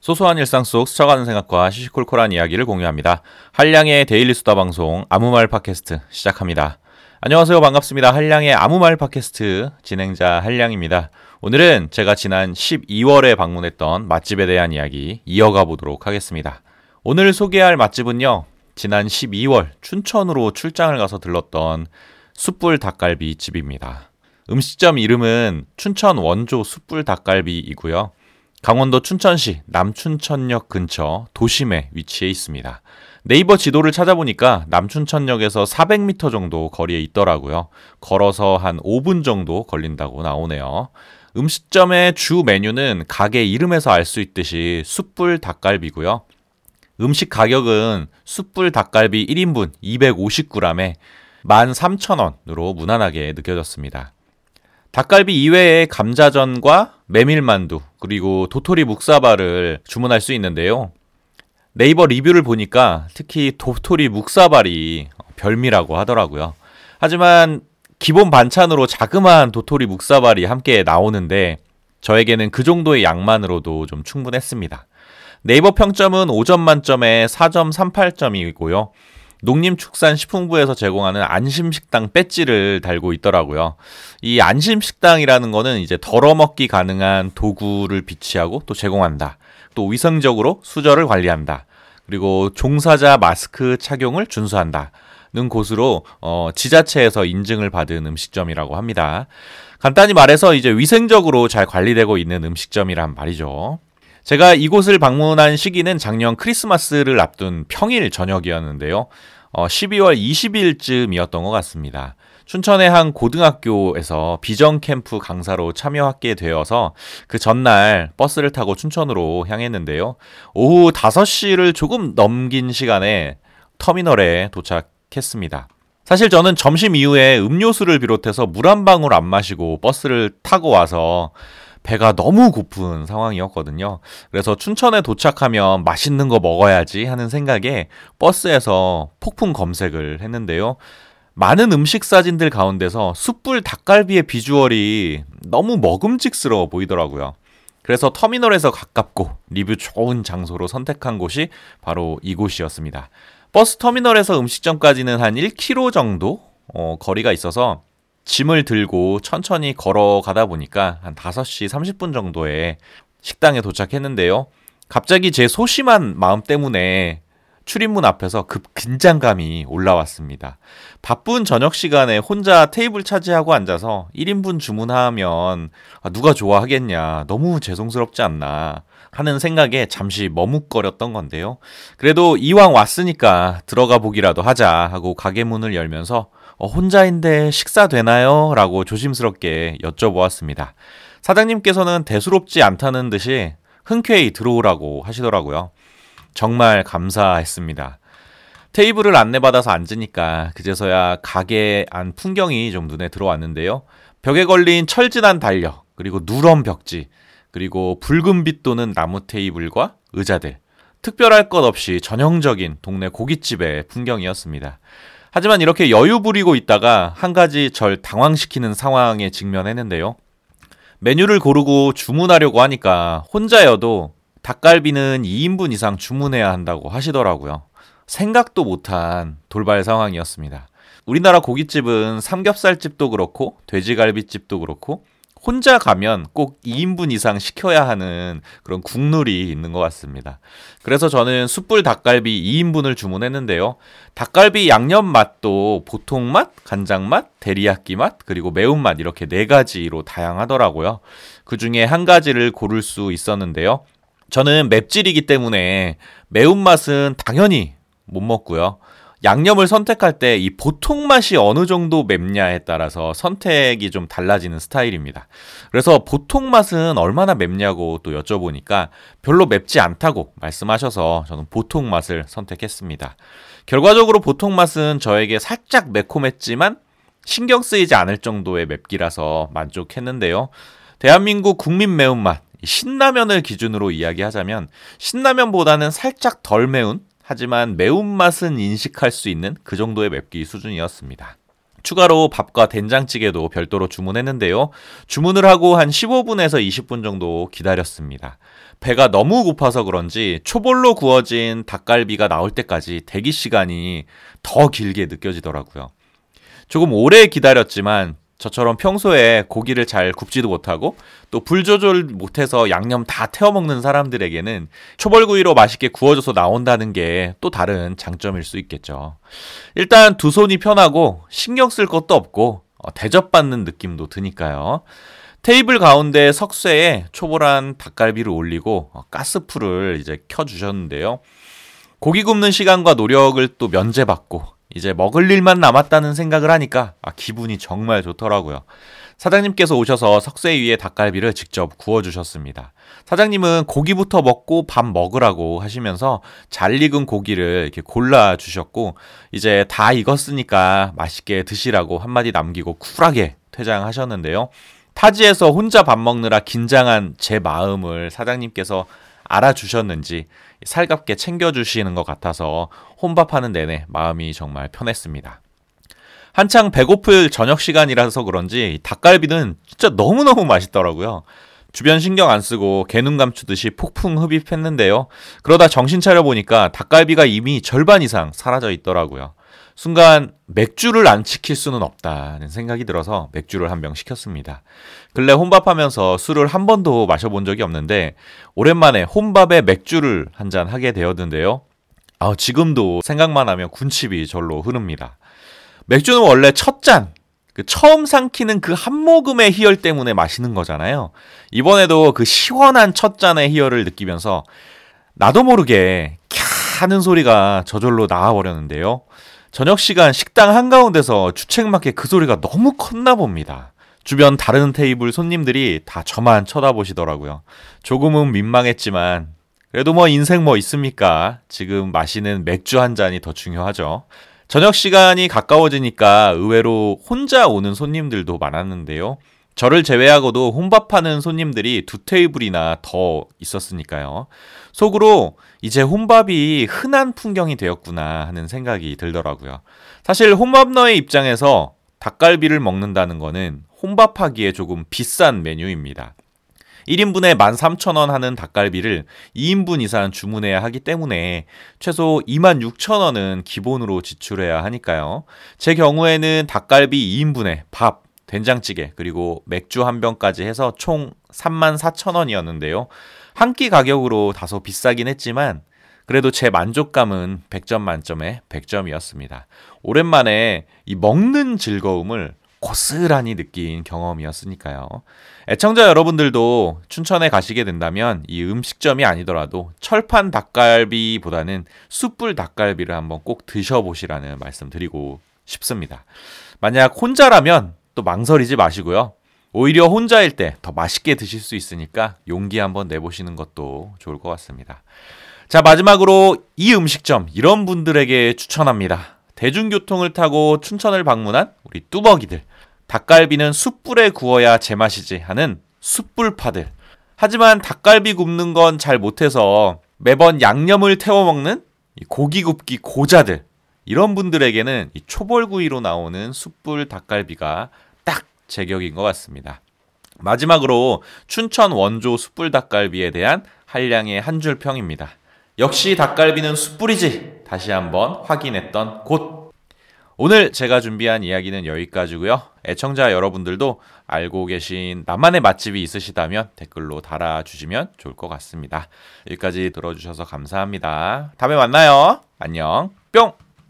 소소한 일상 속 스쳐가는 생각과 시시콜콜한 이야기를 공유합니다. 한량의 daily 수다 방송 아무 말 팟캐스트 시작합니다. 안녕하세요. 반갑습니다. 한량의 아무 말 팟캐스트 진행자 한량입니다. 오늘은 제가 지난 12월에 방문했던 맛집에 대한 이야기 이어가 보도록 하겠습니다. 오늘 소개할 맛집은요. 지난 12월 춘천으로 출장을 가서 들렀던 숯불 닭갈비 집입니다. 음식점 이름은 춘천 원조 숯불 닭갈비이고요. 강원도 춘천시 남춘천역 근처 도심에 위치해 있습니다. 네이버 지도를 찾아보니까 남춘천역에서 400m 정도 거리에 있더라고요. 걸어서 한 5분 정도 걸린다고 나오네요. 음식점의 주 메뉴는 가게 이름에서 알 수 있듯이 숯불 닭갈비고요. 음식 가격은 숯불 닭갈비 1인분 250g에 13,000원으로 무난하게 느껴졌습니다. 닭갈비 이외에 감자전과 메밀만두, 그리고 도토리 묵사발을 주문할 수 있는데요. 네이버 리뷰를 보니까 특히 도토리 묵사발이 별미라고 하더라고요. 하지만 기본 반찬으로 자그마한 도토리 묵사발이 함께 나오는데 저에게는 그 정도의 양만으로도 좀 충분했습니다. 네이버 평점은 5점 만점에 4.38점이고요. 농림축산식품부에서 제공하는 안심식당 배지를 달고 있더라고요. 이 안심식당이라는 거는 이제 덜어먹기 가능한 도구를 비치하고 또 제공한다. 또 위생적으로 수저를 관리한다. 그리고 종사자 마스크 착용을 준수한다. 는 곳으로 어, 지자체에서 인증을 받은 음식점이라고 합니다. 간단히 말해서 이제 위생적으로 잘 관리되고 있는 음식점이란 말이죠. 제가 이곳을 방문한 시기는 작년 크리스마스를 앞둔 평일 저녁이었는데요. 어, 12월 20일쯤이었던 것 같습니다. 춘천의 한 고등학교에서 비전 캠프 강사로 참여하게 되어서 그 전날 버스를 타고 춘천으로 향했는데요. 오후 5시를 조금 넘긴 시간에 터미널에 도착했습니다. 사실 저는 점심 이후에 음료수를 비롯해서 물 한 방울 안 마시고 버스를 타고 와서 배가 너무 고픈 상황이었거든요. 그래서 춘천에 도착하면 맛있는 거 먹어야지 하는 생각에 버스에서 폭풍 검색을 했는데요. 많은 음식 사진들 가운데서 숯불 닭갈비의 비주얼이 너무 먹음직스러워 보이더라고요. 그래서 터미널에서 가깝고 리뷰 좋은 장소로 선택한 곳이 바로 이곳이었습니다. 버스 터미널에서 음식점까지는 한 1km 정도 어, 거리가 있어서 짐을 들고 천천히 걸어가다 보니까 한 5시 30분 정도에 식당에 도착했는데요. 갑자기 제 소심한 마음 때문에 출입문 앞에서 급 긴장감이 올라왔습니다. 바쁜 저녁 시간에 혼자 테이블 차지하고 앉아서 1인분 주문하면 아, 누가 좋아하겠냐. 너무 죄송스럽지 않나. 하는 생각에 잠시 머뭇거렸던 건데요. 그래도 이왕 왔으니까 들어가 보기라도 하자 하고 가게 문을 열면서 어, 혼자인데 식사 되나요? 라고 조심스럽게 여쭤보았습니다. 사장님께서는 대수롭지 않다는 듯이 흔쾌히 들어오라고 하시더라고요. 정말 감사했습니다. 테이블을 안내받아서 앉으니까 그제서야 가게 안 풍경이 좀 눈에 들어왔는데요. 벽에 걸린 철진한 달력, 그리고 누런 벽지, 그리고 붉은 빛 도는 나무 테이블과 의자들. 특별할 것 없이 전형적인 동네 고깃집의 풍경이었습니다. 하지만 이렇게 여유 부리고 있다가 한 가지 절 당황시키는 상황에 직면했는데요. 메뉴를 고르고 주문하려고 하니까 혼자여도 닭갈비는 2인분 이상 주문해야 한다고 하시더라고요. 생각도 못한 돌발 상황이었습니다. 우리나라 고깃집은 삼겹살집도 그렇고 돼지갈비집도 그렇고 혼자 가면 꼭 2인분 이상 시켜야 하는 그런 국룰이 있는 것 같습니다. 그래서 저는 숯불 닭갈비 2인분을 주문했는데요. 닭갈비 양념 맛도 보통 맛, 간장 맛, 데리야끼 맛, 그리고 매운맛 이렇게 네 가지로 다양하더라고요. 그 중에 한 가지를 고를 수 있었는데요. 저는 맵찔이기 때문에 매운맛은 당연히 못 먹고요. 양념을 선택할 때 이 보통 맛이 어느 정도 맵냐에 따라서 선택이 좀 달라지는 스타일입니다. 그래서 보통 맛은 얼마나 맵냐고 또 여쭤보니까 별로 맵지 않다고 말씀하셔서 저는 보통 맛을 선택했습니다. 결과적으로 보통 맛은 저에게 살짝 매콤했지만 신경 쓰이지 않을 정도의 맵기라서 만족했는데요. 대한민국 국민 매운맛, 신라면을 기준으로 이야기하자면 신라면보다는 살짝 덜 매운 하지만 매운맛은 인식할 수 있는 그 정도의 맵기 수준이었습니다. 추가로 밥과 된장찌개도 별도로 주문했는데요. 주문을 하고 한 15분에서 20분 정도 기다렸습니다. 배가 너무 고파서 그런지 초벌로 구워진 닭갈비가 나올 때까지 대기 시간이 더 길게 느껴지더라고요. 조금 오래 기다렸지만 저처럼 평소에 고기를 잘 굽지도 못하고 또 불 조절 못해서 양념 다 태워 먹는 사람들에게는 초벌구이로 맛있게 구워져서 나온다는 게 또 다른 장점일 수 있겠죠. 일단 두 손이 편하고 신경 쓸 것도 없고 어, 대접받는 느낌도 드니까요. 테이블 가운데 석쇠에 초벌한 닭갈비를 올리고 어, 가스풀을 이제 켜주셨는데요. 고기 굽는 시간과 노력을 또 면제받고 이제 먹을 일만 남았다는 생각을 하니까 아, 기분이 정말 좋더라고요. 사장님께서 오셔서 석쇠 위에 닭갈비를 직접 구워주셨습니다. 사장님은 고기부터 먹고 밥 먹으라고 하시면서 잘 익은 고기를 이렇게 골라주셨고, 이제 다 익었으니까 맛있게 드시라고 한마디 남기고 쿨하게 퇴장하셨는데요. 타지에서 혼자 밥 먹느라 긴장한 제 마음을 사장님께서 알아주셨는지 살갑게 챙겨주시는 것 같아서 혼밥하는 내내 마음이 정말 편했습니다. 한창 배고플 저녁 시간이라서 그런지 닭갈비는 진짜 너무너무 맛있더라고요. 주변 신경 안 쓰고 개눈 감추듯이 폭풍 흡입했는데요. 그러다 정신 차려 보니까 닭갈비가 이미 절반 이상 사라져 있더라고요. 순간 맥주를 안 시킬 수는 없다는 생각이 들어서 맥주를 한 병 시켰습니다. 근래 혼밥하면서 술을 한 번도 마셔본 적이 없는데 오랜만에 혼밥에 맥주를 한 잔 하게 되었는데요. 아, 지금도 생각만 하면 군침이 절로 흐릅니다. 맥주는 원래 첫 잔, 그 처음 삼키는 그 한 모금의 희열 때문에 마시는 거잖아요. 이번에도 그 시원한 첫 잔의 희열을 느끼면서 나도 모르게 캬 하는 소리가 저절로 나와버렸는데요. 저녁 시간 식당 한가운데서 주책맞게 그 소리가 너무 컸나 봅니다. 주변 다른 테이블 손님들이 다 저만 쳐다보시더라고요. 조금은 민망했지만 그래도 뭐 인생 뭐 있습니까? 지금 마시는 맥주 한 잔이 더 중요하죠. 저녁 시간이 가까워지니까 의외로 혼자 오는 손님들도 많았는데요. 저를 제외하고도 혼밥하는 손님들이 두 테이블이나 더 있었으니까요. 속으로 이제 혼밥이 흔한 풍경이 되었구나 하는 생각이 들더라고요. 사실 혼밥너의 입장에서 닭갈비를 먹는다는 거는 혼밥하기에 조금 비싼 메뉴입니다. 1인분에 13,000원 하는 닭갈비를 2인분 이상 주문해야 하기 때문에 최소 26,000원은 기본으로 지출해야 하니까요. 제 경우에는 닭갈비 2인분에 밥, 된장찌개, 그리고 맥주 한 병까지 해서 총 34,000원이었는데요. 한 끼 가격으로 다소 비싸긴 했지만 그래도 제 만족감은 100점 만점에 100점이었습니다. 오랜만에 이 먹는 즐거움을 고스란히 느낀 경험이었으니까요. 애청자 여러분들도 춘천에 가시게 된다면 이 음식점이 아니더라도 철판 닭갈비보다는 숯불 닭갈비를 한번 꼭 드셔보시라는 말씀 드리고 싶습니다. 만약 혼자라면 또 망설이지 마시고요. 오히려 혼자일 때 더 맛있게 드실 수 있으니까 용기 한번 내보시는 것도 좋을 것 같습니다. 자, 마지막으로 이 음식점, 이런 분들에게 추천합니다. 대중교통을 타고 춘천을 방문한 우리 뚜벅이들. 닭갈비는 숯불에 구워야 제맛이지 하는 숯불파들. 하지만 닭갈비 굽는 건 잘 못해서 매번 양념을 태워 먹는 고기 굽기 고자들. 이런 분들에게는 이 초벌구이로 나오는 숯불 닭갈비가 딱 제격인 것 같습니다. 마지막으로 춘천 원조 숯불 닭갈비에 대한 한량의 한 줄 평입니다. 역시 닭갈비는 숯불이지. 다시 한번 확인했던 곳. 오늘 제가 준비한 이야기는 여기까지고요. 애청자 여러분들도 알고 계신 나만의 맛집이 있으시다면 댓글로 달아주시면 좋을 것 같습니다. 여기까지 들어주셔서 감사합니다. 다음에 만나요. 안녕. 뿅!